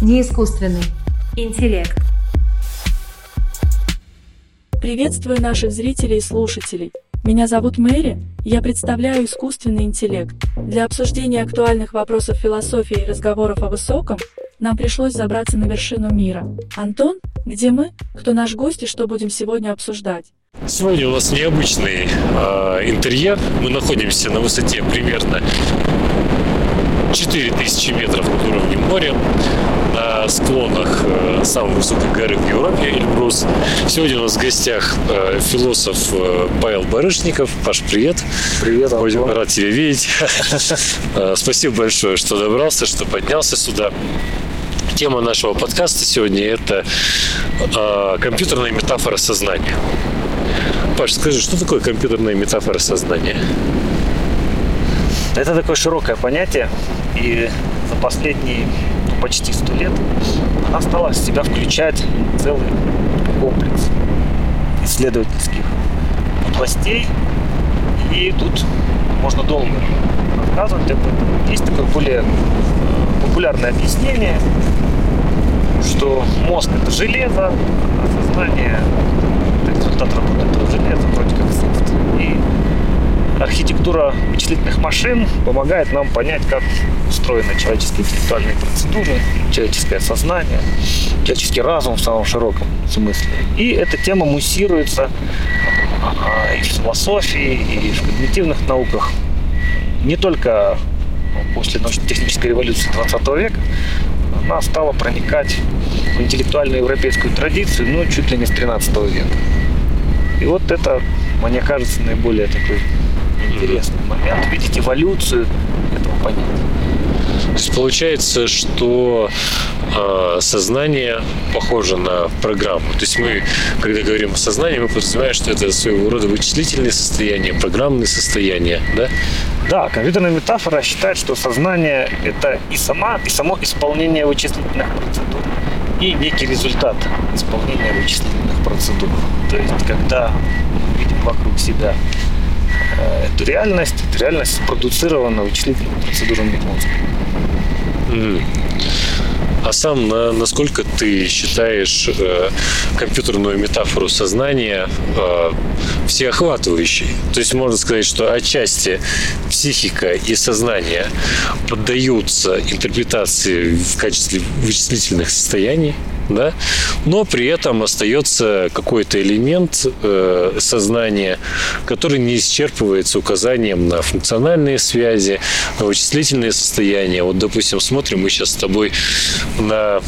не искусственный интеллект. Приветствую наших зрителей и слушателей. Меня зовут Мэри, я представляю искусственный интеллект. Для обсуждения актуальных вопросов философии и разговоров о высоком нам пришлось забраться на вершину мира. Антон, где мы? Кто наш гость и что будем сегодня обсуждать? Сегодня у нас необычный э, интерьер. Мы находимся на высоте примерно 4000 метров над уровнем моря на склонах э, самой высокой горы в Европе, Эльбрус. Сегодня у нас в гостях э, философ э, Павел Барышников. Паш, привет. Привет, Очень рад тебя видеть. Спасибо большое, что добрался, что поднялся сюда. Тема нашего подкаста сегодня – это компьютерная метафора сознания. Паш, скажи, что такое компьютерная метафора сознания? Это такое широкое понятие, и за последние почти сто лет она стала в себя включать целый комплекс исследовательских областей. И тут можно долго рассказывать об этом. Есть такое более э, популярное объяснение, что мозг это железо, а сознание это результат работы этого железа, вроде как софт. И архитектура вычислительных машин помогает нам понять, как устроены человеческие интеллектуальные процедуры, человеческое сознание, человеческий разум в самом широком смысле. И эта тема муссируется а, и в философии, и в когнитивных науках. Не только после научно-технической революции 20 века, она стала проникать в интеллектуальную европейскую традицию, ну, чуть ли не с 13 века. И вот это, мне кажется, наиболее такой интересный момент, видеть эволюцию этого понятия. То есть получается, что э, сознание похоже на программу. То есть мы, когда говорим о сознании, мы подразумеваем, что это своего рода вычислительные состояния, программные состояния, да? Да, компьютерная метафора считает, что сознание – это и, сама, и само исполнение вычислительных процедур, и некий результат исполнения вычислительных процедур. То есть, когда мы видим вокруг себя эту реальность, эта реальность спродуцирована вычислительными процедурами мозга. А сам на, насколько ты считаешь э, компьютерную метафору сознания э, всеохватывающей? То есть можно сказать, что отчасти психика и сознание поддаются интерпретации в качестве вычислительных состояний, да? но при этом остается какой-то элемент э, сознания, который не исчерпывается указанием на функциональные связи, на вычислительные состояния. Вот, допустим, смотрим мы сейчас с тобой на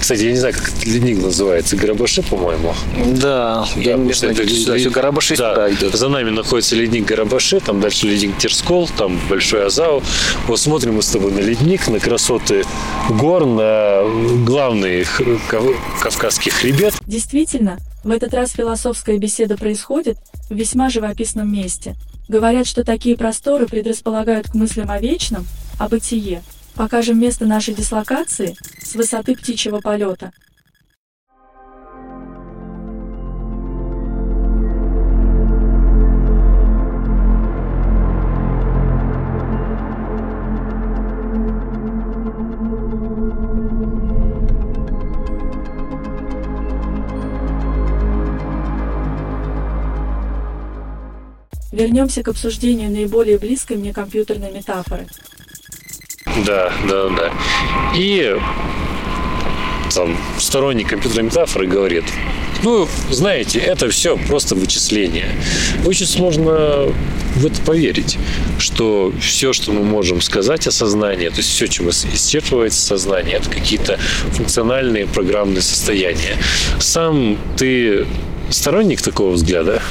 кстати, я не знаю, как этот ледник называется, Горобаши, по-моему. Да, Да, потому что это ледник- Горобаши да, сюда идет. За нами находится ледник Горобаши, там дальше ледник Терскол, там Большой Азау. Вот смотрим мы с тобой на ледник, на красоты гор, на главный кавказский хребет. Действительно, в этот раз философская беседа происходит в весьма живописном месте. Говорят, что такие просторы предрасполагают к мыслям о вечном, о бытие. Покажем место нашей дислокации с высоты птичьего полета. Вернемся к обсуждению наиболее близкой мне компьютерной метафоры. Да, да, да. И там сторонник компьютерной метафоры говорит, ну, знаете, это все просто вычисление. Очень сложно в это поверить, что все, что мы можем сказать о сознании, то есть все, чем исчерпывается сознание, это какие-то функциональные программные состояния. Сам ты сторонник такого взгляда?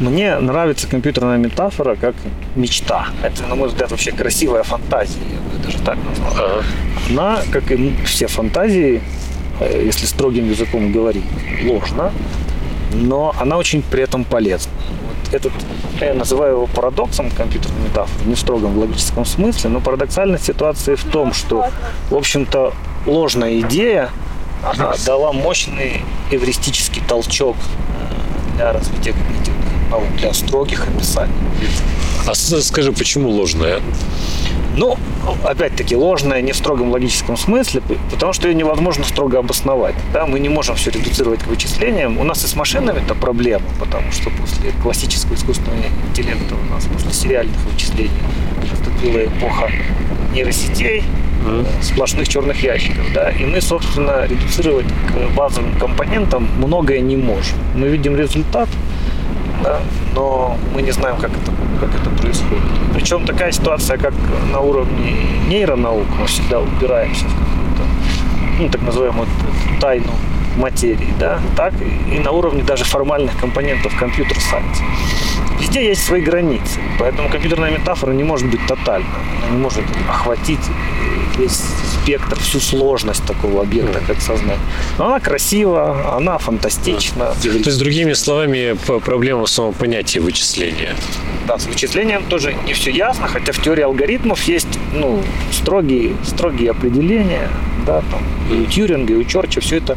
Мне нравится компьютерная метафора как мечта. Это, на мой взгляд, вообще красивая фантазия, я бы даже так назвал. Она, как и все фантазии, э, если строгим языком говорить, ложна, но она очень при этом полезна. Вот этот, я называю его парадоксом компьютерной метафоры, не в строгом логическом смысле, но парадоксальность ситуации в том, что, в общем-то, ложная идея а, дала мощный эвристический толчок э, для развития когнитивных наук, для строгих описаний. А скажи, почему ложная? Ну, опять-таки, ложная не в строгом логическом смысле, потому что ее невозможно строго обосновать. Да? Мы не можем все редуцировать к вычислениям. У нас и с машинами это проблема, потому что после классического искусственного интеллекта у нас после сериальных вычислений наступила эпоха нейросетей, сплошных черных ящиков, да, и мы, собственно, редуцировать к базовым компонентам многое не можем. Мы видим результат, да, но мы не знаем, как это, как это происходит. Причем такая ситуация, как на уровне нейронаук, мы всегда упираемся в какую-то, ну, так называемую тайну материи, да, так и на уровне даже формальных компонентов компьютер-сайенс. Везде есть свои границы, поэтому компьютерная метафора не может быть тотальна, она не может охватить весь спектр, всю сложность такого объекта, как сознание. Но она красива, она фантастична. То есть, другими словами, проблема в самом понятии вычисления. Да, с вычислением тоже не все ясно, хотя в теории алгоритмов есть ну, строгие, строгие определения, да, там, и у Тьюринга, и у Чорча все это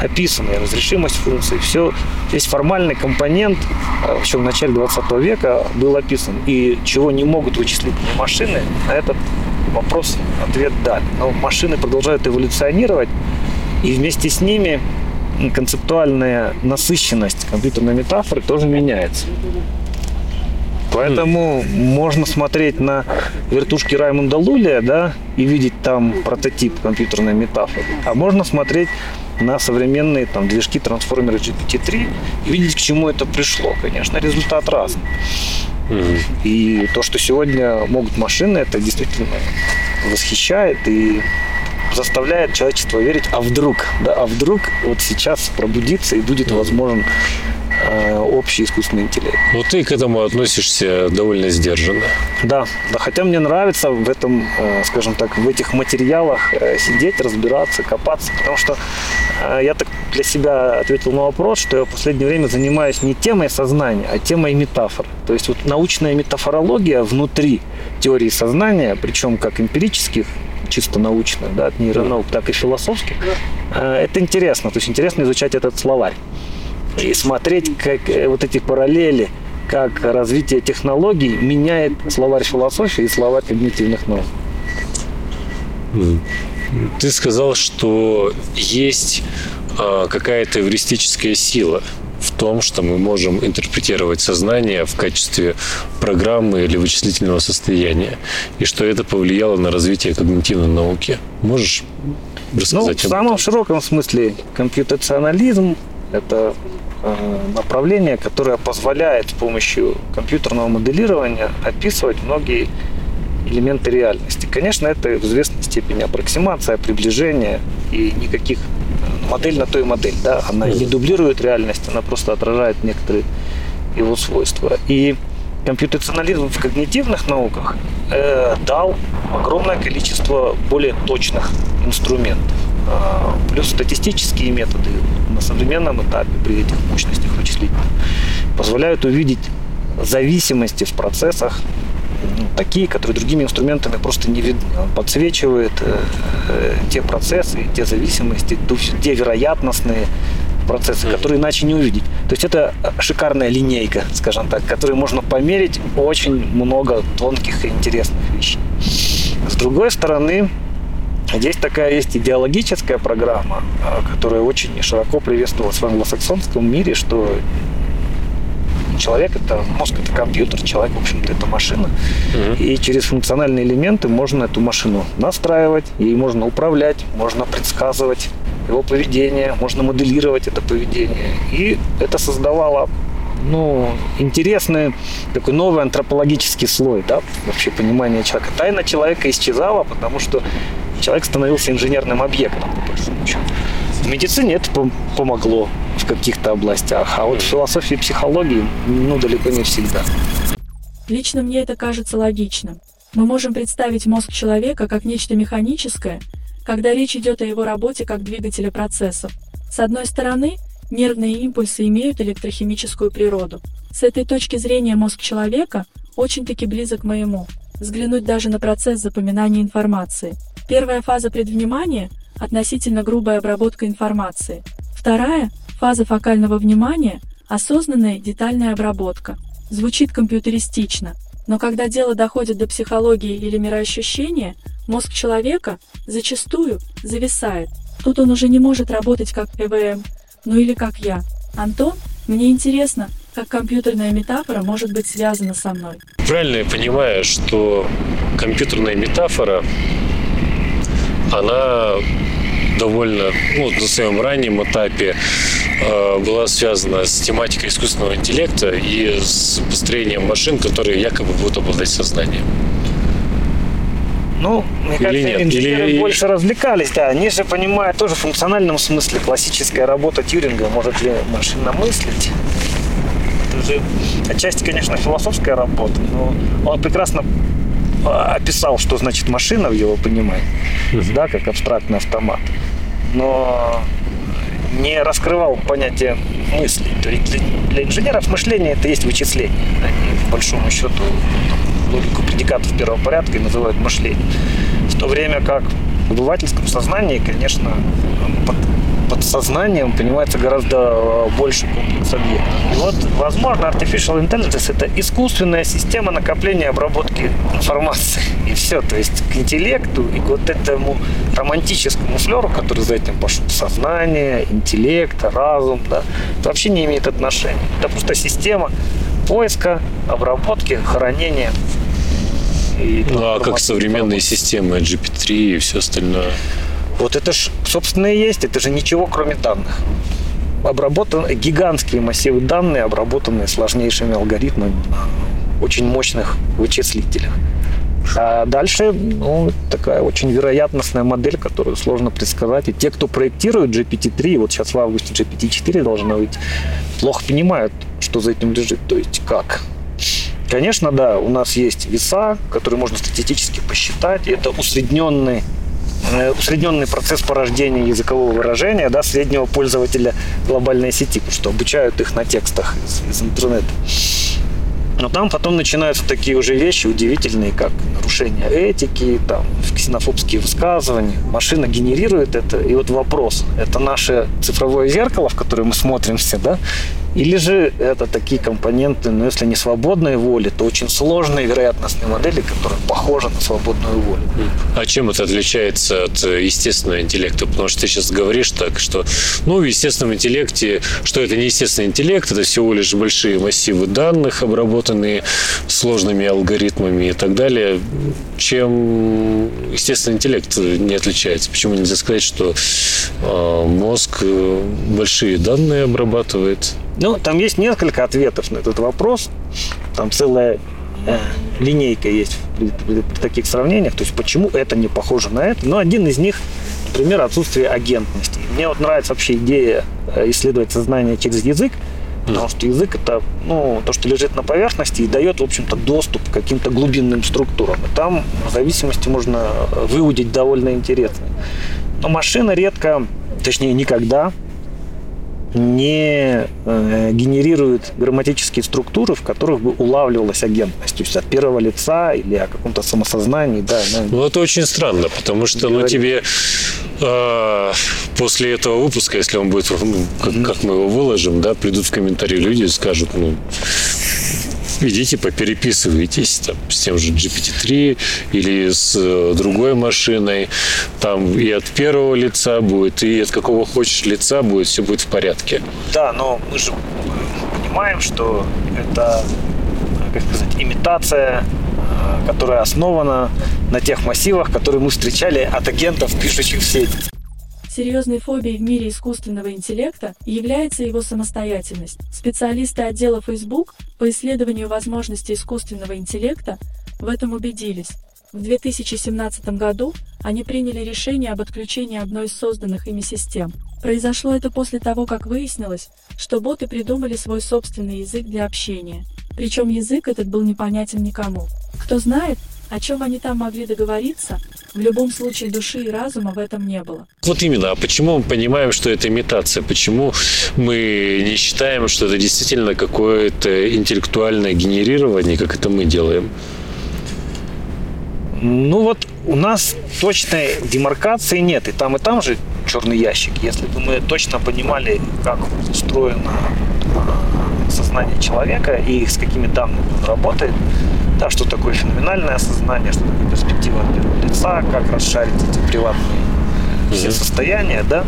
описано, и разрешимость функций, все, есть формальный компонент, еще в начале 20 века был описан, и чего не могут вычислительные машины, на этот вопрос ответ дали. Но машины продолжают эволюционировать, и вместе с ними концептуальная насыщенность компьютерной метафоры тоже меняется. Поэтому mm. можно смотреть на вертушки Раймонда Лулия, да, и видеть там прототип компьютерной метафоры. А можно смотреть на современные там движки трансформеры GPT-3 и видеть, к чему это пришло. Конечно, результат разный. Mm. И то, что сегодня могут машины, это действительно восхищает и заставляет человечество верить, а вдруг, да, а вдруг вот сейчас пробудится и будет возможен общий искусственный интеллект. Но ты к этому относишься довольно сдержанно. Да, да, хотя мне нравится в этом, э, скажем так, в этих материалах э, сидеть, разбираться, копаться, потому что я так для себя ответил на вопрос, что я в последнее время занимаюсь не темой сознания, а темой метафор. То есть вот научная метафорология внутри теории сознания, причем как эмпирических, чисто научных, да, от нейронаук, так и философских, это интересно. То есть интересно изучать этот словарь и смотреть, как э, вот эти параллели, как развитие технологий меняет словарь философии и словарь когнитивных наук. Ты сказал, что есть а, какая-то эвристическая сила в том, что мы можем интерпретировать сознание в качестве программы или вычислительного состояния, и что это повлияло на развитие когнитивной науки. Можешь рассказать? Ну, в самом широком смысле компьютационализм – это направление, которое позволяет с помощью компьютерного моделирования описывать многие элементы реальности. Конечно, это в известной степени аппроксимация, приближение и никаких э, модель на то и модель, да, она не дублирует реальность, она просто отражает некоторые его свойства. И компьютационализм в когнитивных науках э, дал огромное количество более точных инструментов. А, плюс статистические методы на современном этапе при этих мощностях вычислительных позволяют увидеть зависимости в процессах, ну, такие, которые другими инструментами просто не видны. Он подсвечивает э, э, те процессы, те зависимости, те вероятностные процессы, которые иначе не увидеть. То есть это шикарная линейка, скажем так, которой можно померить очень много тонких и интересных вещей. С другой стороны, Здесь такая есть идеологическая программа, а, которая очень широко приветствовалась в англосаксонском мире, что человек это мозг это компьютер, человек, в общем-то, это машина. Угу. И через функциональные элементы можно эту машину настраивать, ей можно управлять, можно предсказывать его поведение, можно моделировать это поведение. И это создавало ну, интересный такой новый антропологический слой, да, вообще понимание человека. Тайна человека исчезала, потому что человек становился инженерным объектом. В медицине это помогло в каких-то областях, а вот в философии и психологии, ну, далеко не всегда. Лично мне это кажется логичным. Мы можем представить мозг человека как нечто механическое, когда речь идет о его работе как двигателя процессов. С одной стороны, нервные импульсы имеют электрохимическую природу. С этой точки зрения мозг человека очень-таки близок к моему. Взглянуть даже на процесс запоминания информации – Первая фаза предвнимания – относительно грубая обработка информации. Вторая – фаза фокального внимания – осознанная детальная обработка. Звучит компьютеристично, Но когда дело доходит до психологии или мироощущения, мозг человека зачастую зависает. Тут он уже не может работать как ЭВМ, ну или как я. Антон, мне интересно, как компьютерная метафора может быть связана со мной. Правильно я понимаю, что компьютерная метафора, она довольно, ну, на своем раннем этапе э, была связана с тематикой искусственного интеллекта и с построением машин, которые якобы будут обладать сознанием. Ну, мне Или кажется, нет? инженеры Или- больше развлекались, да. Они же понимают тоже в функциональном смысле классическая работа Тьюринга, может ли машина мыслить. Это же отчасти, конечно, философская работа, но он прекрасно описал, что значит машина в его понимании, да, как абстрактный автомат. Но не раскрывал понятие мысли. То есть для, для инженеров мышление это есть вычисление. Они, по большому счету, логику предикатов первого порядка и называют мышлением. В то время как в обывательском сознании, конечно, сознанием понимается гораздо э, больше комплекс объектов. И вот, возможно, Artificial Intelligence – это искусственная система накопления и обработки информации. И все. То есть к интеллекту и к вот этому романтическому флеру, который за этим пошел, сознание, интеллект, разум, да, это вообще не имеет отношения. Это просто система поиска, обработки, хранения. и Ну а как современные системы GPT и все остальное? Вот это ж, собственно, и есть. Это же ничего, кроме данных. Обработаны гигантские массивы данных, обработанные сложнейшими алгоритмами на очень мощных вычислителях. А дальше, ну, такая очень вероятностная модель, которую сложно предсказать. И те, кто проектирует GPT-3, вот сейчас в августе GPT-4 должна выйти, плохо понимают, что за этим лежит. То есть как? Конечно, да, у нас есть веса, которые можно статистически посчитать. И это усредненный усредненный процесс порождения языкового выражения да, среднего пользователя глобальной сети, потому что обучают их на текстах из, из интернета. Но там потом начинаются такие уже вещи удивительные, как нарушение этики, там, ксенофобские высказывания. Машина генерирует это. И вот вопрос, это наше цифровое зеркало, в которое мы смотримся, да? Или же это такие компоненты, ну, если не свободной воли, то очень сложные вероятностные модели, которые похожи на свободную волю. А чем это отличается от э, естественного интеллекта? Потому что ты сейчас говоришь так, что ну, в естественном интеллекте, что это не естественный интеллект, это всего лишь большие массивы данных, обработанные сложными алгоритмами и так далее. Чем естественный интеллект не отличается? Почему нельзя сказать, что э, мозг э, большие данные обрабатывает? Ну, там есть несколько ответов на этот вопрос. Там целая э, линейка есть при, при- таких сравнениях. То есть, почему это не похоже на это. Но один из них, например, отсутствие агентности. Мне вот нравится вообще идея э, исследовать сознание через язык. Потому что язык это ну, то, что лежит на поверхности и дает, в общем-то, доступ к каким-то глубинным структурам. И там в зависимости можно э, выудить довольно интересно. Но машина редко, точнее никогда не э, генерирует грамматические структуры, в которых бы улавливалась агентность, то есть от первого лица или о каком-то самосознании, да, ну, Ну, это очень странно, потому что ну, тебе э, после этого выпуска, если он будет, ну, как, как мы его выложим, да, придут в комментарии люди и скажут, ну, идите попереписывайтесь там, с тем же GPT-3 или с э, другой машиной. Там и от первого лица будет, и от какого хочешь лица будет, все будет в порядке. Да, но мы же понимаем, что это, э, как сказать, имитация, э, которая основана на тех массивах, которые мы встречали от агентов, пишущих в сеть. Серьезной фобией в мире искусственного интеллекта является его самостоятельность. Специалисты отдела Facebook по исследованию возможностей искусственного интеллекта в этом убедились. В 2017 году они приняли решение об отключении одной из созданных ими систем. Произошло это после того, как выяснилось, что боты придумали свой собственный язык для общения. Причем язык этот был непонятен никому. Кто знает, о чем они там могли договориться, в любом случае души и разума в этом не было. Вот именно, а почему мы понимаем, что это имитация? Почему мы не считаем, что это действительно какое-то интеллектуальное генерирование, как это мы делаем? Ну вот у нас точной демаркации нет, и там, и там же черный ящик. Если бы мы точно понимали, как устроено а, сознание человека и с какими данными он работает, да, что такое феноменальное осознание, что такое перспектива от первого лица, как расшарить эти приватные все состояния, да,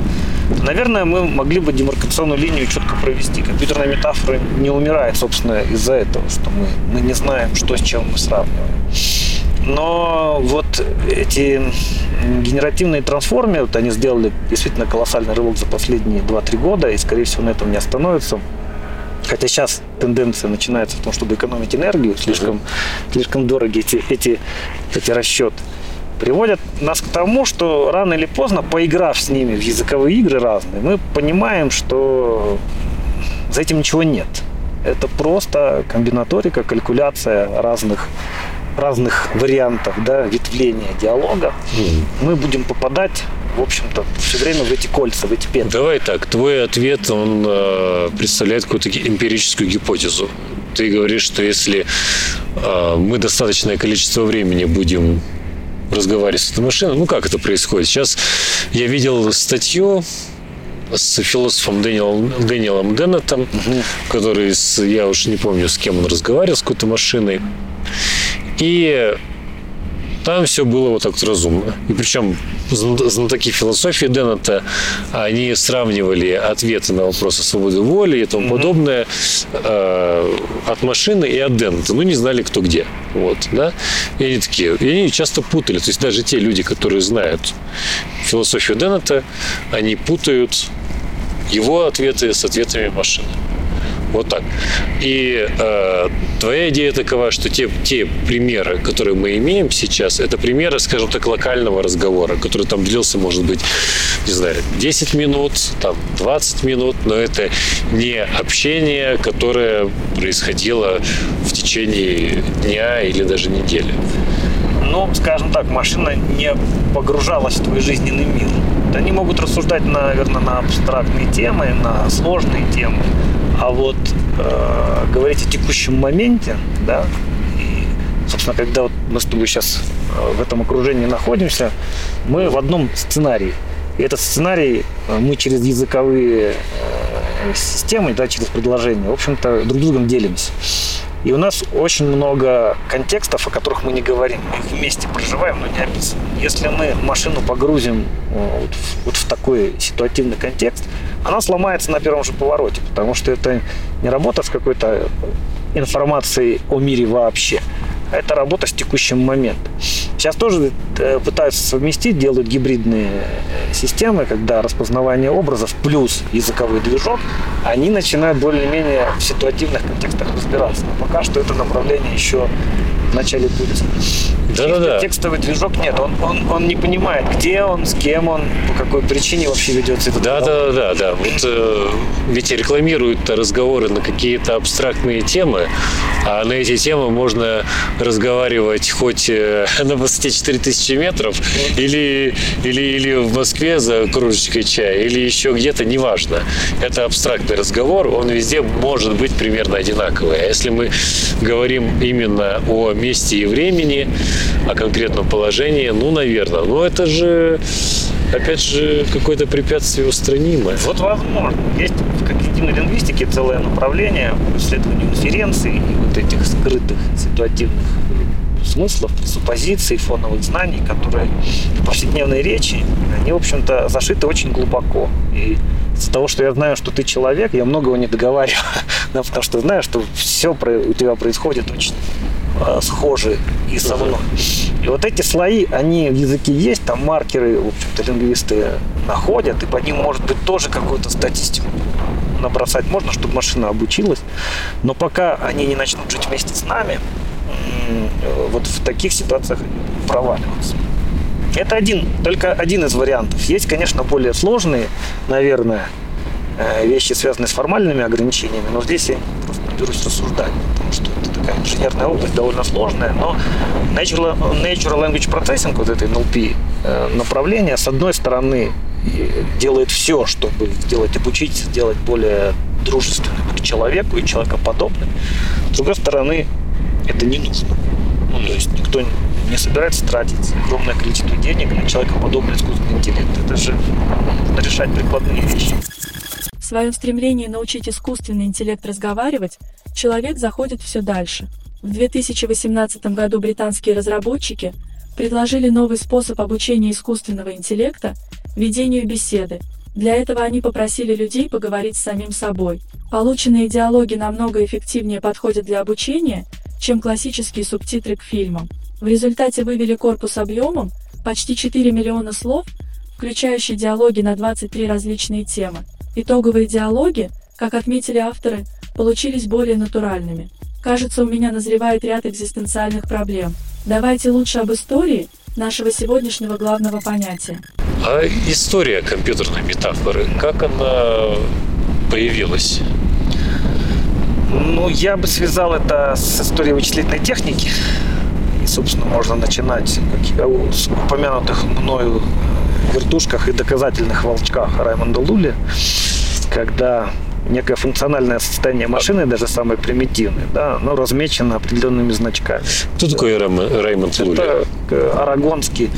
наверное, мы могли бы демаркационную линию четко провести. Компьютерная метафора не умирает, собственно, из-за этого, что мы, мы не знаем, что с чем мы сравниваем. Но вот эти генеративные трансформы, вот они сделали действительно колоссальный рывок за последние 2-3 года, и, скорее всего, на этом не остановятся. Хотя сейчас тенденция начинается в том, чтобы экономить энергию, слишком, слишком дороги эти, эти, эти расчеты приводят нас к тому, что рано или поздно, поиграв с ними в языковые игры разные, мы понимаем, что за этим ничего нет. Это просто комбинаторика, калькуляция разных разных вариантов да, ветвления диалога, mm. мы будем попадать, в общем-то, все время в эти кольца, в эти петли. Давай так, твой ответ, он э, представляет какую-то эмпирическую гипотезу. Ты говоришь, что если э, мы достаточное количество времени будем разговаривать с этой машиной. Ну, как это происходит? Сейчас я видел статью с философом Дэниелом, Дэниелом Деннетом, угу. который, с, я уж не помню, с кем он разговаривал, с какой-то машиной. И там все было вот так разумно. И причем знатоки философии Деннета, они сравнивали ответы на вопросы свободы воли и тому mm-hmm. подобное э, от машины и от Деннета. Ну, не знали, кто где. Вот, да? И они такие, и они часто путали. То есть даже те люди, которые знают философию Деннета, они путают его ответы с ответами машины. Вот так. И э, твоя идея такова, что те, те примеры, которые мы имеем сейчас, это примеры, скажем так, локального разговора, который там длился, может быть, не знаю, 10 минут, там 20 минут, но это не общение, которое происходило в течение дня или даже недели. Ну, скажем так, машина не погружалась в твой жизненный мир. Они могут рассуждать, наверное, на абстрактные темы, на сложные темы. А вот э, говорить о текущем моменте, да, и, собственно, когда вот мы с тобой сейчас э, в этом окружении находимся, мы в одном сценарии. И этот сценарий э, мы через языковые э, системы, да, через предложения, в общем-то, друг другом делимся. И у нас очень много контекстов, о которых мы не говорим. Мы их вместе проживаем, но не описываем. Если мы машину погрузим вот в, вот в такой ситуативный контекст, она сломается на первом же повороте, потому что это не работа с какой-то информацией о мире вообще, а это работа с текущим моментом. Сейчас тоже э, пытаются совместить, делают гибридные э, системы, когда распознавание образов плюс языковой движок, они начинают более-менее в ситуативных контекстах разбираться. Но пока что это направление еще в начале пути. Да-да-да. Текстовый движок нет, он, он, он не понимает, где он, с кем он, по какой причине вообще ведется этот Да-да-да, да. Вот э, ведь рекламируют разговоры на какие-то абстрактные темы, а на эти темы можно разговаривать хоть э, на высоте 4000 метров или, или, или в Москве за кружечкой чая, или еще где-то, неважно. Это абстрактный разговор, он везде может быть примерно одинаковый. А если мы говорим именно о месте и времени, о конкретном положении, ну, наверное. Но это же, опять же, какое-то препятствие устранимое. Вот возможно. Есть в когнитивной лингвистике целое направление по исследованию инференций и вот этих скрытых ситуативных смыслов, суппозиций, фоновых знаний, которые в повседневной речи, они, в общем-то, зашиты очень глубоко. И из-за того, что я знаю, что ты человек, я многого не договариваю, потому что знаю, что все у тебя происходит очень схожи и со мной. И вот эти слои, они в языке есть, там маркеры, в общем-то, лингвисты находят, и по ним, может быть, тоже какую-то статистику набросать можно, чтобы машина обучилась. Но пока они не начнут жить вместе с нами, вот в таких ситуациях проваливаться. Это один, только один из вариантов. Есть, конечно, более сложные, наверное, э, вещи, связанные с формальными ограничениями, но здесь я просто не берусь рассуждать, потому что такая инженерная область довольно сложная, но Natural, natural Language Processing, вот это NLP э, направление, с одной стороны, делает все, чтобы сделать, обучить, сделать более дружественным к человеку и человекоподобным. С другой стороны, это не нужно. Ну, то есть никто не собирается тратить огромное количество денег на человекоподобный искусственный интеллект. Это же нужно решать прикладные вещи. Своем стремлении научить искусственный интеллект разговаривать, человек заходит все дальше. В 2018 году британские разработчики предложили новый способ обучения искусственного интеллекта – ведению беседы. Для этого они попросили людей поговорить с самим собой. Полученные диалоги намного эффективнее подходят для обучения, чем классические субтитры к фильмам. В результате вывели корпус объемом почти 4 миллиона слов, включающий диалоги на 23 различные темы. Итоговые диалоги, как отметили авторы, получились более натуральными. Кажется, у меня назревает ряд экзистенциальных проблем. Давайте лучше об истории нашего сегодняшнего главного понятия. А история компьютерной метафоры, как она появилась? Ну, я бы связал это с историей вычислительной техники. И, собственно, можно начинать как, с упомянутых мною вертушках и доказательных волчках Раймонда Лули, когда некое функциональное состояние машины, даже самое примитивное, да, оно размечено определенными значками. Кто такой Райм, Раймонд Лули? Это э, арагонский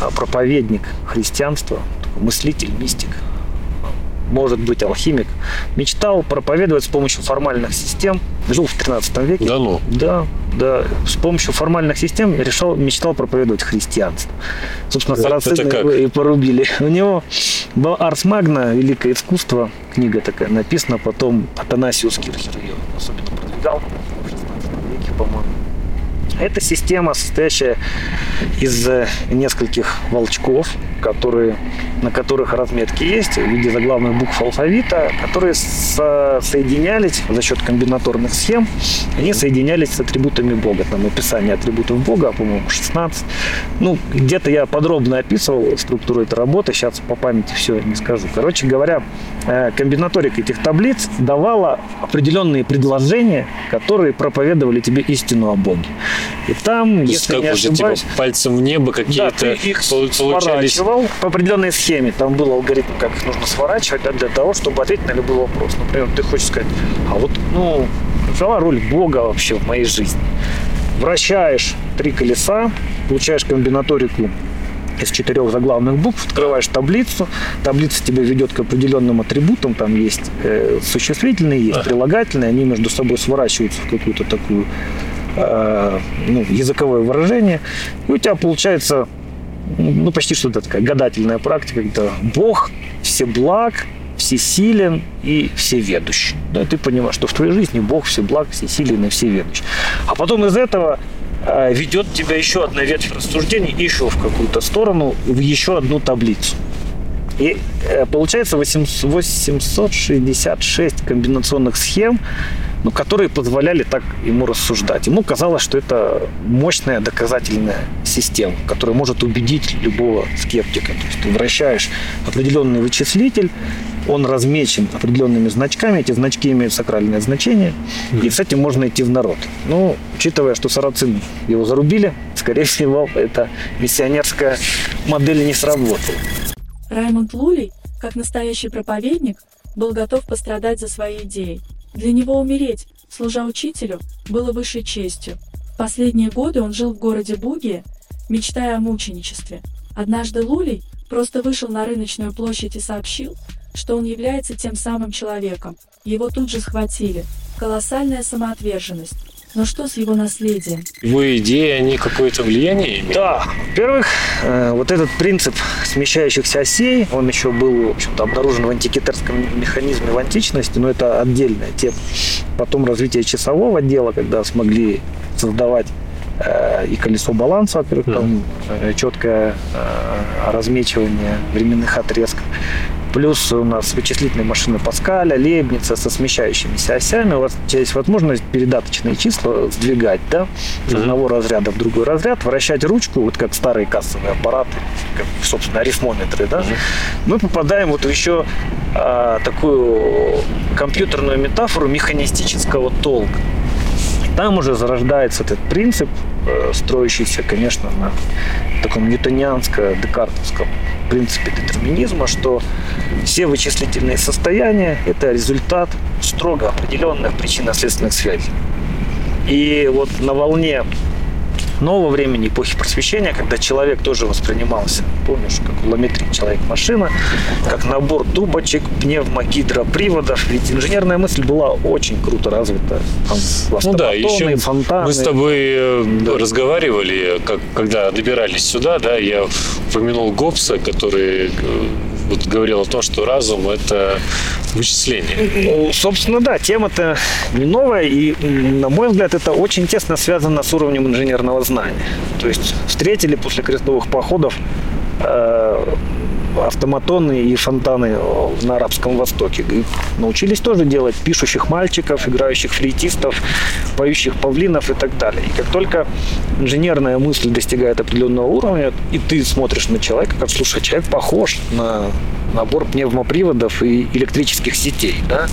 а, проповедник христианства, мыслитель, мистик может быть алхимик, мечтал проповедовать с помощью формальных систем. Жил в 13 веке. Да ну? Да, да. С помощью формальных систем решал, мечтал проповедовать христианство. Собственно, сарацины его и порубили. У него был Арс Магна, Великое искусство, книга такая написана, потом Атанасиус Кирхер ее особенно продвигал в 16 веке, по-моему. Это система, состоящая из э, нескольких волчков, которые, на которых разметки есть в виде заглавных букв алфавита, которые со- соединялись за счет комбинаторных схем, они соединялись с атрибутами Бога. Там описание атрибутов Бога, по-моему, 16. Ну, где-то я подробно описывал структуру этой работы, сейчас по памяти все не скажу. Короче говоря, э, комбинаторика этих таблиц давала определенные предложения, которые проповедовали тебе истину о Боге. И там, если как не типа, ошибаюсь, пальцем в небо да, какие-то их пол- получались. Сворачивал по определенной схеме. Там был алгоритм, как их нужно сворачивать да, для того, чтобы ответить на любой вопрос. Например, ты хочешь сказать, а вот, ну, какова роль Бога вообще в моей жизни? Вращаешь три колеса, получаешь комбинаторику из четырех заглавных букв, открываешь таблицу, таблица тебя ведет к определенным атрибутам, там есть э, существительные, есть Ага. прилагательные, они между собой сворачиваются в какую-то такую э, ну, языковое выражение, и у тебя получается ну, почти что-то такая гадательная практика, когда Бог всеблаг, всесилен и всеведущий. Да, ты понимаешь, что в твоей жизни Бог всеблаг, всесилен и всеведущий. А потом из этого э, ведет тебя еще одна ветвь рассуждений еще в какую-то сторону, в еще одну таблицу. И э, получается 800 866 комбинационных схем, ну, которые позволяли так ему рассуждать. Ему казалось, что это мощная доказательная система, которая может убедить любого скептика. То есть ты вращаешь определенный вычислитель, он размечен определенными значками, эти значки имеют сакральное значение, и с этим можно идти в народ. Ну, учитывая, что сарацины его зарубили, скорее всего, эта миссионерская модель не сработала. Раймонд Лулей, как настоящий проповедник, был готов пострадать за свои идеи. Для него умереть, служа учителю, было высшей честью. Последние годы он жил в городе Бугия, мечтая о мученичестве. Однажды Лулей просто вышел на рыночную площадь и сообщил, что он является тем самым человеком. Его тут же схватили. Колоссальная самоотверженность. Но что с его наследием? Его идеи, они какое-то влияние имеют? Да, во-первых, э, вот этот принцип смещающихся осей, он еще был, в общем-то, обнаружен в антикитерском механизме в античности, но это отдельная тема. Потом развитие часового дела, когда смогли создавать и колесо баланса, во-первых, Да. там э, четкое э, размечивание временных отрезков. Плюс у нас вычислительные машины Паскаля, Лейбница со смещающимися осями. У вас есть возможность передаточные числа сдвигать да, из одного разряда в другой разряд, вращать ручку, вот как старые кассовые аппараты, как, собственно, арифмометры. Да? Мы попадаем вот в еще а, такую компьютерную метафору механистического толка. Там уже зарождается этот принцип, э, строящийся, конечно, на таком ньютонианско-декартовском принципе детерминизма, что все вычислительные состояния – это результат строго определенных причинно-следственных связей. И вот на волне нового времени, эпохи просвещения, когда человек тоже воспринимался, помнишь, как лометрик человек-машина, как набор трубочек, пневмогидроприводов. Ведь инженерная мысль была очень круто развита. Там Ну да, еще фонтаны. мы с тобой э, разговаривали, как, когда добирались сюда, да, я упомянул Гоббса, который э, вот говорил о том, что разум – это вычисление. Ну, собственно, да, тема-то не новая, и, на мой взгляд, это очень тесно связано с уровнем инженерного знания. То есть встретили после крестовых походов э, автоматоны и фонтаны на Арабском Востоке. И научились тоже делать пишущих мальчиков, играющих флейтистов, поющих павлинов и так далее. И как только инженерная мысль достигает определенного уровня, и ты смотришь на человека, как, слушай, человек похож на набор пневмоприводов и электрических сетей, да?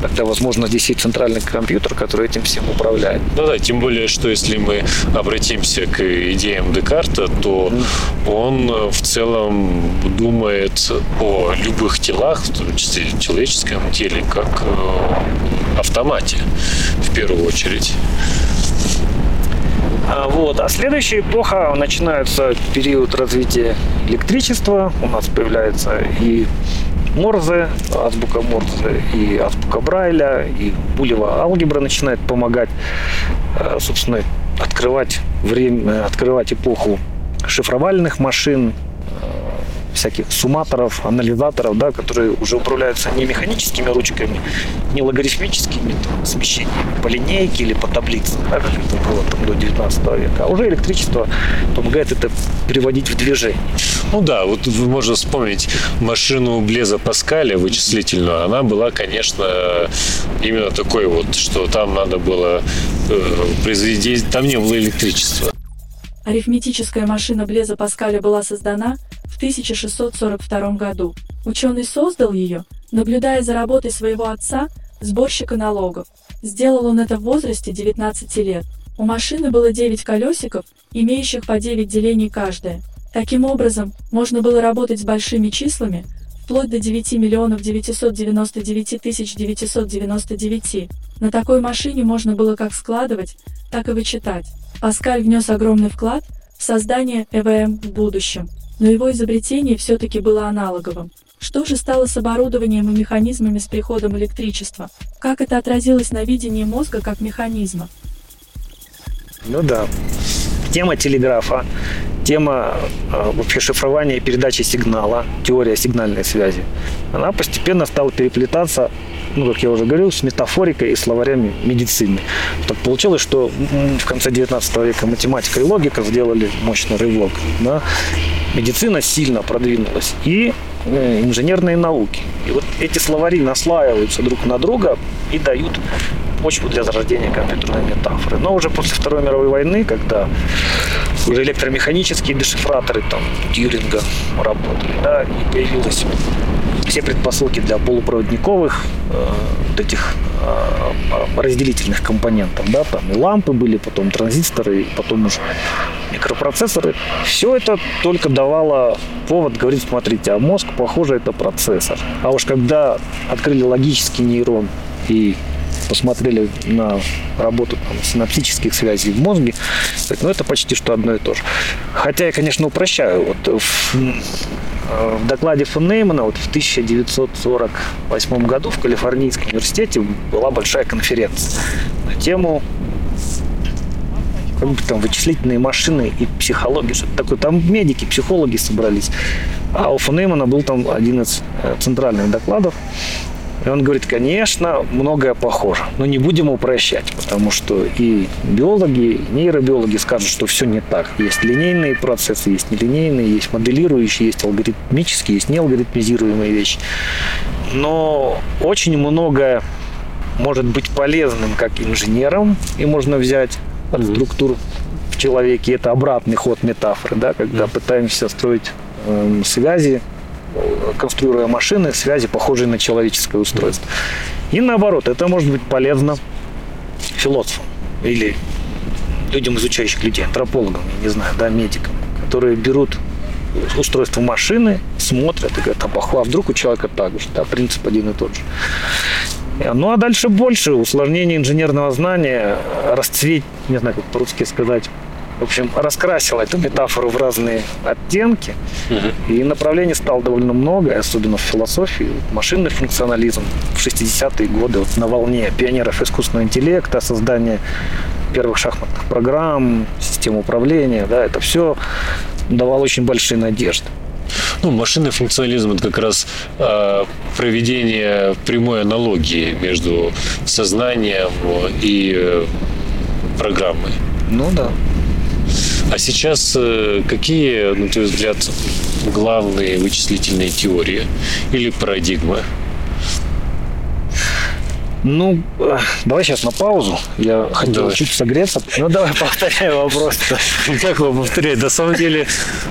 Тогда, возможно, здесь есть центральный компьютер, который этим всем управляет. Ну да, тем более, что если мы обратимся к идеям Декарта, то он э, в целом думает о любых телах, в том числе и человеческом теле, как э, автомате в первую очередь. А, Вот. А следующая эпоха начинается период развития электричества. У нас появляется и Морзе, азбука Морзе, и азбука Брайля, и булева алгебра начинает помогать, э, собственно, открывать время, открывать эпоху шифровальных машин, всяких сумматоров, анализаторов, да, которые уже управляются не механическими ручками, не логарифмическими там, смещениями по линейке или по таблице, да, как это было там, до 19 века, а уже электричество помогает это приводить в движение. Ну да, вот можно вспомнить машину Блеза Паскаля вычислительную. Она была, конечно, именно такой вот, что там надо было э, произвести, там не было электричества. Арифметическая машина Блеза Паскаля была создана в 1642 году. Ученый создал ее, наблюдая за работой своего отца, сборщика налогов. Сделал он это в возрасте 19 лет. У машины было 9 колесиков, имеющих по 9 делений каждое. Таким образом, можно было работать с большими числами, вплоть до 9 миллионов 999 тысяч 999. На такой машине можно было как складывать, так и вычитать. Паскаль внес огромный вклад в создание ЭВМ в будущем, но его изобретение все-таки было аналоговым. Что же стало с оборудованием и механизмами с приходом электричества? Как это отразилось на видении мозга как механизма? Ну да. Тема телеграфа, тема э, вообще шифрования и передачи сигнала, теория сигнальной связи, она постепенно стала переплетаться, ну, как я уже говорил, с метафорикой и словарями медицины. Так получилось, что в конце 19 века математика и логика сделали мощный рывок. Да? Медицина сильно продвинулась. И э, инженерные науки. И вот эти словари наслаиваются друг на друга и дают почву для зарождения компьютерной метафоры. Но уже после Второй мировой войны, когда уже электромеханические дешифраторы там Тьюринга работали, да, и появились все предпосылки для полупроводниковых э, вот этих э, разделительных компонентов, да, там и лампы были, потом транзисторы, потом уже микропроцессоры. Все это только давало повод говорить, смотрите, а мозг, похоже, это процессор. А уж когда открыли логический нейрон и посмотрели на работу там, синаптических связей в мозге, так, ну это почти что одно и то же. Хотя я, конечно, упрощаю. Вот в, э, в докладе фон Неймана вот в 1948 году в Калифорнийском университете была большая конференция на тему как бы там вычислительные машины и психология, что-то такое. Там медики, психологи собрались. А у фон Неймана был там один из э, центральных докладов. И он говорит, конечно, многое похоже, но не будем упрощать, потому что и биологи, и нейробиологи скажут, что все не так. Есть линейные процессы, есть нелинейные, есть моделирующие, есть алгоритмические, есть неалгоритмизируемые вещи. Но очень многое может быть полезным как инженерам, и можно взять от структур в человеке. Это обратный ход метафоры, да, когда пытаемся строить эм, связи конструируя машины, связи, похожие на человеческое устройство. И наоборот, это может быть полезно философам или людям, изучающих людей, антропологам, я не знаю, да, медикам, которые берут устройство машины, смотрят и говорят, а похва, вдруг у человека так же, да, принцип один и тот же. Ну а дальше больше усложнение инженерного знания, расцвет, не знаю, как по-русски сказать, в общем, раскрасила эту метафору в разные оттенки. И направлений стало довольно много, особенно в философии. Машинный функционализм в 60-е годы вот на волне пионеров искусственного интеллекта, создания первых шахматных программ, систем управления, да, это все давало очень большие надежды. Ну, машинный функционализм это как раз э, проведение прямой аналогии между сознанием и э, программой. Ну да. А сейчас э, какие, на твой взгляд, главные вычислительные теории или парадигмы? Ну, давай сейчас на паузу. Я хотел Давай. чуть согреться. Ну, давай повторяй вопрос. Как вам повторять? На самом деле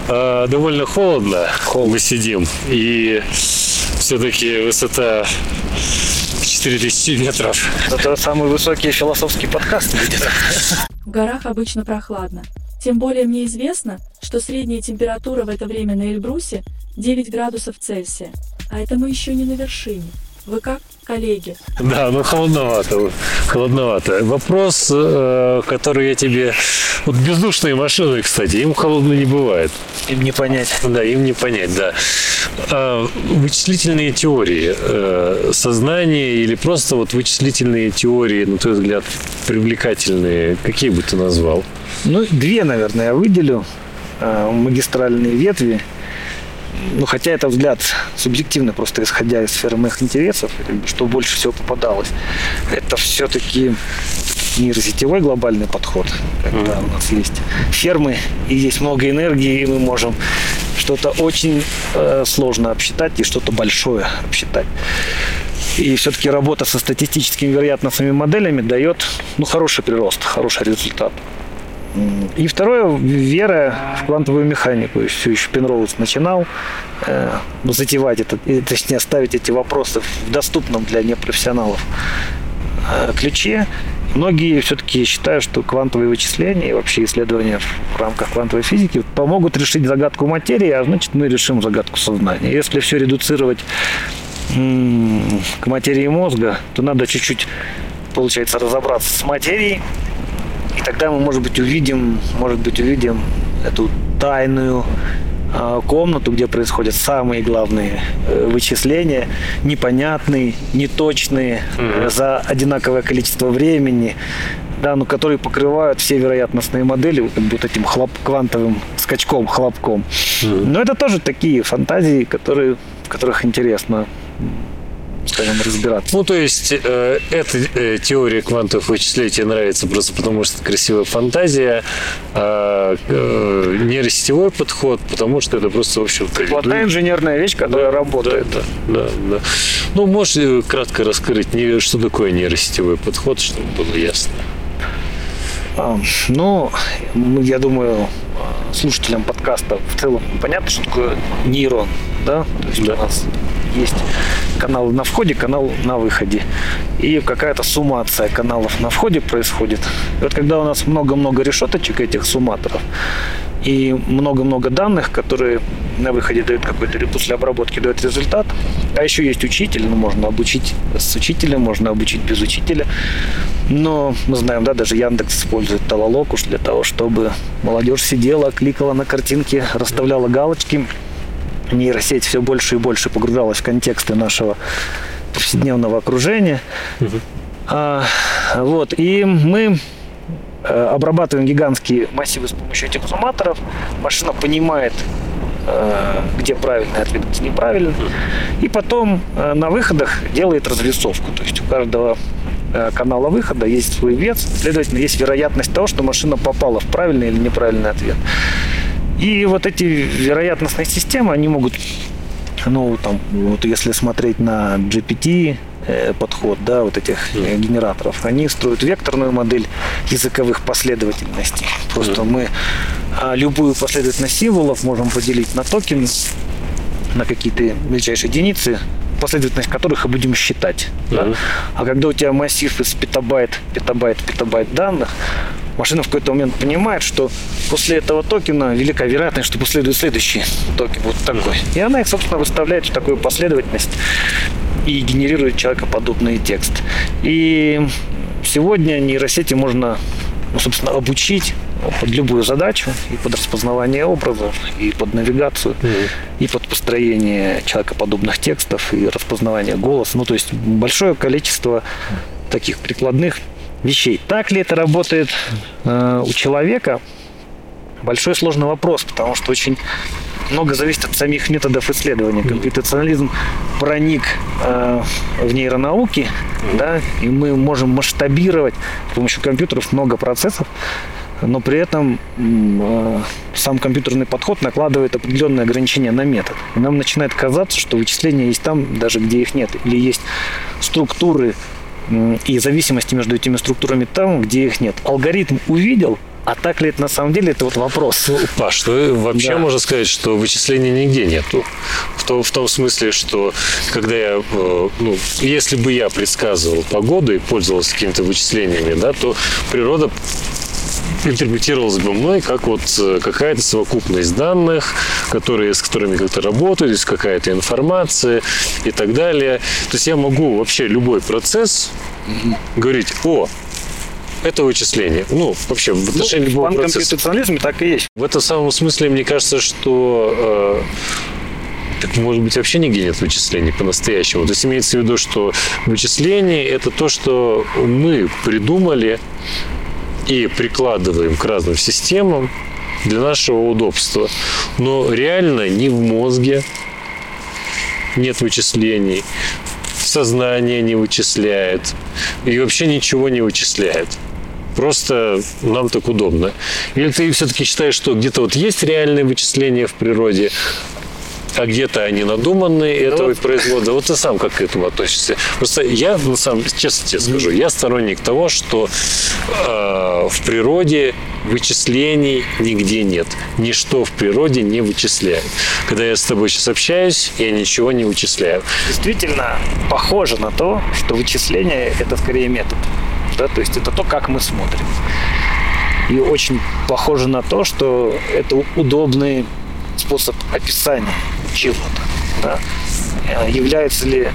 э, довольно холодно. Мы сидим. И все-таки высота 4000 метров. Это самый высокий философский подкаст будет. В горах обычно прохладно. Тем более мне известно, что средняя температура в это время на Эльбрусе 9 градусов Цельсия. А это мы еще не на вершине. Вы как, коллеги? Да, ну холодновато. Холодновато. Вопрос, э, который я тебе... Вот бездушные машины, кстати, им холодно не бывает. Им не понять. Да, им не понять, да. А, вычислительные теории э, сознания или просто вот вычислительные теории, на твой взгляд, привлекательные, какие бы ты назвал? Ну, две, наверное, я выделю. Э, Магистральные ветви. Ну, хотя это взгляд субъективно, просто исходя из сферы моих интересов, что больше всего попадалось. Это все-таки нейросетевой глобальный подход, когда у нас есть фермы и есть много энергии, и мы можем что-то очень э, сложно обсчитать и что-то большое обсчитать. И все-таки работа со статистическими вероятностными моделями дает ну, хороший прирост, хороший результат. И второе, вера в квантовую механику. Все еще Пенроуз начинал э, ну, затевать это, точнее, ставить эти вопросы в доступном для непрофессионалов э, ключе. Многие все-таки считают, что квантовые вычисления и вообще исследования в рамках квантовой физики помогут решить загадку материи, а значит мы решим загадку сознания. Если все редуцировать м, к материи мозга, то надо чуть-чуть, получается, разобраться с материей, и тогда мы, может быть, увидим, может быть, увидим эту тайную а, комнату, где происходят самые главные э, вычисления, непонятные, неточные, э, за одинаковое количество времени, да, но которые покрывают все вероятностные модели как бы вот этим хлоп, квантовым скачком, хлопком. Но это тоже такие фантазии, которые, в которых интересно скажем, разбираться. Ну, то есть, э, эта э, теория квантовых вычислений тебе нравится просто потому, что красивая фантазия, а э, нейросетевой подход, потому что это просто, в общем-то, Плотная инженерная вещь, которая работает. Да, да, да. Ну, можешь э, кратко раскрыть, что такое нейросетевой подход, чтобы было ясно? А, Ну, я думаю, слушателям подкаста в целом понятно, что такое нейрон, да? То есть Да. у нас есть канал на входе, канал на выходе. И какая-то суммация каналов на входе происходит. И вот когда у нас много-много решеточек этих сумматоров, и много-много данных, которые на выходе дают какой-то, или после обработки дают результат. А еще есть учитель, ну, можно обучить с учителем, можно обучить без учителя. Но мы знаем, да, даже Яндекс использует Талалокуш для того, чтобы молодежь сидела, кликала на картинки, расставляла галочки. Нейросеть все больше и больше погружалась в контексты нашего повседневного окружения. А, вот, и мы э, обрабатываем гигантские массивы с помощью этих сумматоров. Машина понимает, э, где правильный ответ, где неправильный. И потом э, на выходах делает развесовку. То есть у каждого канала выхода есть свой вес, следовательно, есть вероятность того, что машина попала в правильный или неправильный ответ. И вот эти вероятностные системы, они могут, ну, там, вот если смотреть на GPT, э, подход, да, вот этих э, генераторов, они строят векторную модель языковых последовательностей. Просто мы а, любую последовательность символов можем поделить на токены, на какие-то мельчайшие единицы, последовательность которых и будем считать. да. Мгм. А когда у тебя массив из петабайт, петабайт, петабайт данных, машина в какой-то момент понимает, что после этого токена велика вероятность, что последует следующий токен, вот такой. И она их, собственно, выставляет в такую последовательность и генерирует человекоподобный текст. И сегодня нейросети можно, ну, собственно, обучить под любую задачу, и под распознавание образов, и под навигацию, Мгм. и под построение человекоподобных текстов, и распознавание голоса. Ну, то есть большое количество таких прикладных вещей. Так ли это работает э, у человека? Большой сложный вопрос, потому что очень много зависит от самих методов исследования. Компьютерационализм проник э, в нейронауки, да, и мы можем масштабировать с помощью компьютеров много процессов, но при этом э, сам компьютерный подход накладывает определенные ограничения на метод. И нам начинает казаться, что вычисления есть там, даже где их нет, или есть структуры и зависимости между этими структурами там, где их нет. Алгоритм увидел, а так ли это на самом деле, это вот вопрос. Ну, Паш, ну вообще Да. можно сказать, что вычислений нигде нету. В том, в том смысле, что когда я, э, ну, если бы я предсказывал погоду и пользовался какими-то вычислениями, да, то природа интерпретировалась бы мной как вот э, какая-то совокупность данных, которые, с которыми как-то работают, есть какая-то информация и так далее. То есть я могу вообще любой процесс говорить, о, это вычисление. Ну, вообще, в отношении Ну, в любого процесса. панкомпьютерационализме так и есть. В этом самом смысле, мне кажется, что э, так, может быть, вообще нигде нет вычислений по-настоящему. То есть имеется в виду, что вычисление – это то, что мы придумали и прикладываем к разным системам для нашего удобства. Но реально ни в мозге нет вычислений, сознание не вычисляет и вообще ничего не вычисляет. Просто нам так удобно. Или ты все-таки считаешь, что где-то вот есть реальные вычисления в природе, а где-то они надуманные, это вот- вот производство. Вот ты сам как к этому относишься? Просто я, на самом честно тебе скажу, я сторонник того, что э, в природе вычислений нигде нет. Ничто в природе не вычисляет. Когда я с тобой сейчас общаюсь, я ничего не вычисляю. Действительно похоже на то, что вычисление – это скорее метод. Да? То есть это то, как мы смотрим. И очень похоже на то, что это удобный способ описания чего-то. Да? Э, Является ли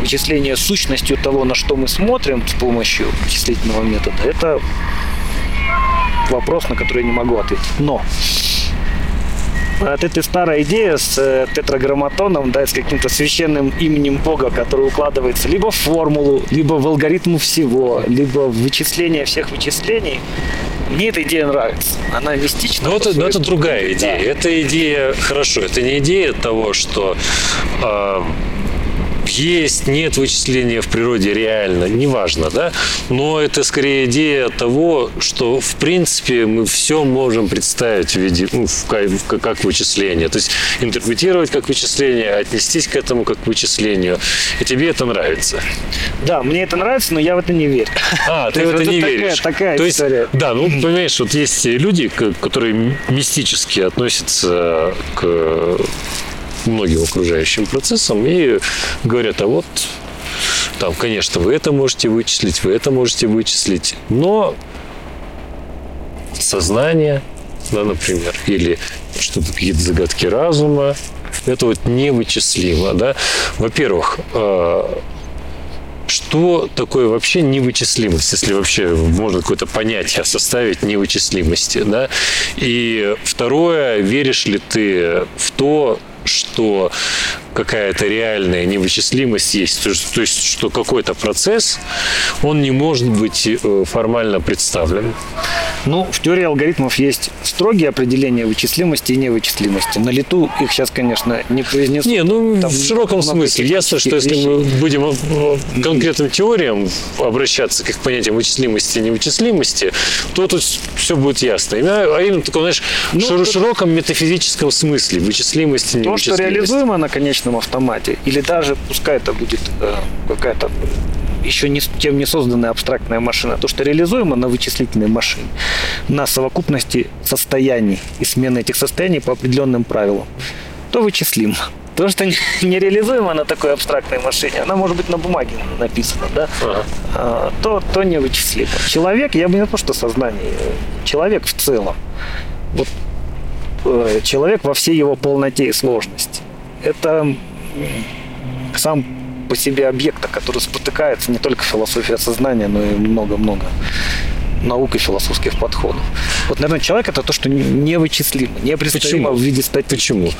вычисление сущностью того, на что мы смотрим с помощью вычислительного метода, это вопрос, на который я не могу ответить. Но от этой старой идеи с э, тетраграмматоном, да, с каким-то священным именем Бога, который укладывается либо в формулу, либо в алгоритм всего, либо в вычисление всех вычислений, мне эта идея нравится. Она мистична. Но по это, но это своей другая идея. Да. Это идея, хорошо, это не идея того, что э, есть, нет вычисления в природе реально, неважно, да, но это скорее идея того, что в принципе мы все можем представить в виде, ну, в в ка- как вычисление, то есть интерпретировать как вычисление, отнестись к этому как к вычислению, и тебе это нравится. Да, мне это нравится, но я в это не верю. А, ты в это не веришь. такая То есть, да, ну, понимаешь, вот есть люди, которые мистически относятся к многим окружающим процессам и говорят, а вот там, конечно, вы это можете вычислить, вы это можете вычислить, но сознание, да, например, или что-то какие-то загадки разума, это вот невычислимо, да. Во-первых, э, что такое вообще невычислимость, если вообще можно какое-то понятие составить невычислимости, да? И второе, веришь ли ты в то, что какая-то реальная невычислимость есть, то есть, то есть что какой-то процесс, он не может быть э, формально представлен. Ну, в теории алгоритмов есть строгие определения вычислимости и невычислимости. На лету их сейчас, конечно, не произнесу. Не, ну Там в широком смысле. Ясно, что если мы будем э, к конкретным теориям обращаться, как к понятиям вычислимости и невычислимости, то тут все будет ясно. А именно таком, знаешь, Ну, широком метафизическом смысле вычислимости и То, что невычислимости. реализуемо на конечном автомате, или даже пускай это будет э, какая-то еще не, тем не созданная абстрактная машина, то, что реализуемо на вычислительной машине, на совокупности состояний и смены этих состояний по определенным правилам, то вычислимо. То, что не- нереализуемо на такой абстрактной машине, она может быть на бумаге написана, да, Ага. а, то, то невычислимо. Человек, я бы не то, что сознание, человек в целом, вот э, человек во всей его полноте и сложности. Это сам по себе объект, о который спотыкается не только философия сознания, но и много-много наук и философских подходов. Вот, наверное, человек это то, что невычислимо, непредставимо Почему? в виде статистики. Почему?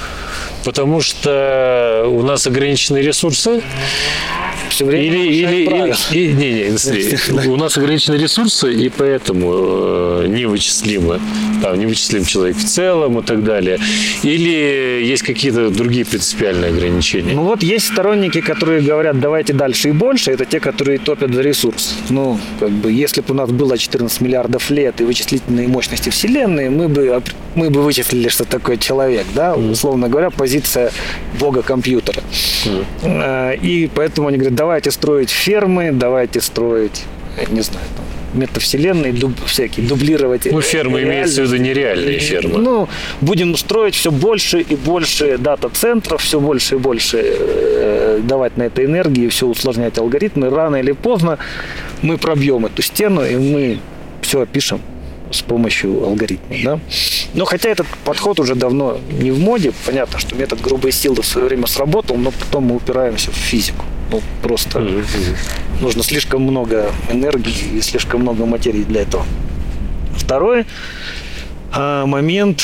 Потому что у нас ограниченные ресурсы. Все время Или, или, правила. или- не, не, смотри, у нас ограниченные ресурсы, и поэтому э, невычислимо, там, невычислим человек в целом и так далее. Или есть какие-то другие принципиальные ограничения. Ну вот есть сторонники, которые говорят, давайте дальше и больше. Это те, которые топят за ресурс. Ну, как бы, если бы у нас было 14 миллиардов лет и вычислительные мощности Вселенной, мы бы, мы бы вычислили, что такое человек, да, условно говоря, позиция бога компьютера. Э, И поэтому они говорят, давайте строить фермы, давайте строить, не знаю, там, метавселенные, дуб- всякие, дублировать. Ну, фермы имеется в виду нереальные фермы. Ну, будем строить все больше и больше дата-центров, все больше и больше э, давать на это энергии, все усложнять алгоритмы. Рано или поздно мы пробьем эту стену, и мы все опишем с помощью алгоритмов. Да? Но хотя этот подход уже давно не в моде, понятно, что метод грубой силы в свое время сработал, но потом мы упираемся в физику. Ну, просто нужно слишком много энергии и слишком много материи для этого. Второй а, момент,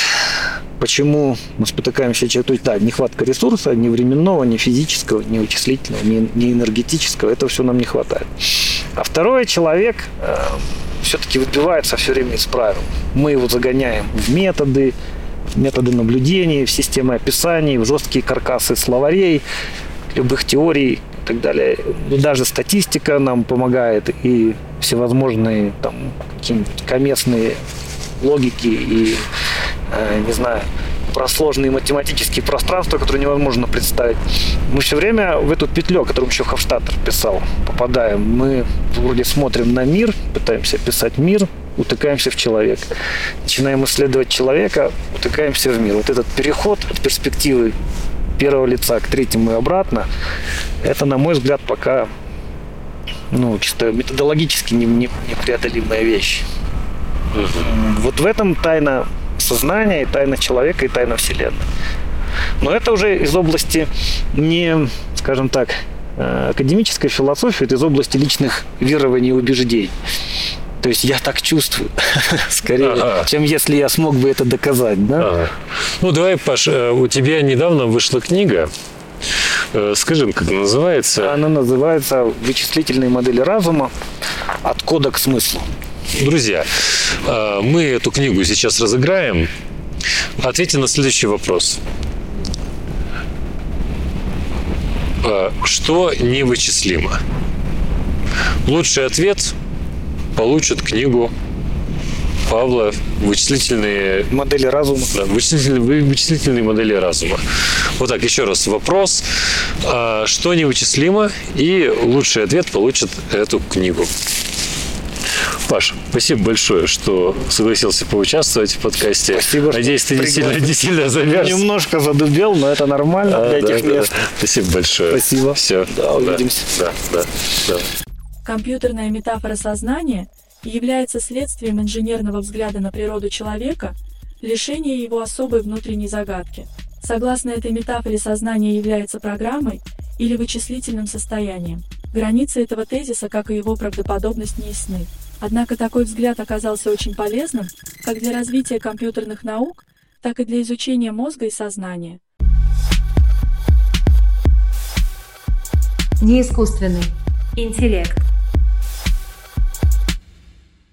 почему мы спотыкаемся, че- то есть, да, нехватка ресурса, ни временного, ни физического, ни вычислительного, ни, ни энергетического, этого все нам не хватает. А второе, человек все-таки выбивается все время из правил. Мы его загоняем в методы, в методы наблюдения, в системы описаний, в жесткие каркасы словарей, любых теорий и так далее. Ну, даже статистика нам помогает и всевозможные там какие-нибудь комесные логики и, э, не знаю, про сложные математические пространства, которые невозможно представить. Мы все время в эту петлю, о котором еще Хофштадтер писал, попадаем. Мы вроде смотрим на мир, пытаемся описать мир, утыкаемся в человека. Начинаем исследовать человека, утыкаемся в мир. Вот этот переход от перспективы первого лица к третьему и обратно, это, на мой взгляд, пока ну, чисто методологически не- не- непреодолимая вещь. Вот в этом тайна сознания, и тайна человека, и тайна Вселенной. Но это уже из области не, скажем так, э, академической философии, это из области личных верований и убеждений. То есть я так чувствую, скорее, Ага. чем если я смог бы это доказать. Да? Ага. Ну, давай, Паш, э, у тебя недавно вышла книга. Э, Скажи, как она называется? Она называется «Вычислительные модели разума. От кода к смыслу». Друзья, мы эту книгу сейчас разыграем. Ответьте на следующий вопрос. Э, Что невычислимо? Лучший ответ получит книгу Павла «Вычислительные Модели разума. да, вычислительные, вы- вычислительные модели разума. Вот так, еще раз вопрос. А, Что невычислимо? И лучший ответ получит эту книгу. Паш, спасибо большое, что согласился поучаствовать в подкасте. Спасибо, что Надеюсь, ты не сильно, не сильно замерз. Немножко задубел, но это нормально А, для да, этих да. мест. Спасибо большое. Спасибо. Все. Да, увидимся. Да, да, да. Компьютерная метафора сознания является следствием инженерного взгляда на природу человека, лишения его особой внутренней загадки. Согласно этой метафоре, сознание является программой или вычислительным состоянием. Границы этого тезиса, как и его правдоподобность, не ясны. Однако такой взгляд оказался очень полезным как для развития компьютерных наук, так и для изучения мозга и сознания. Неискусственный интеллект.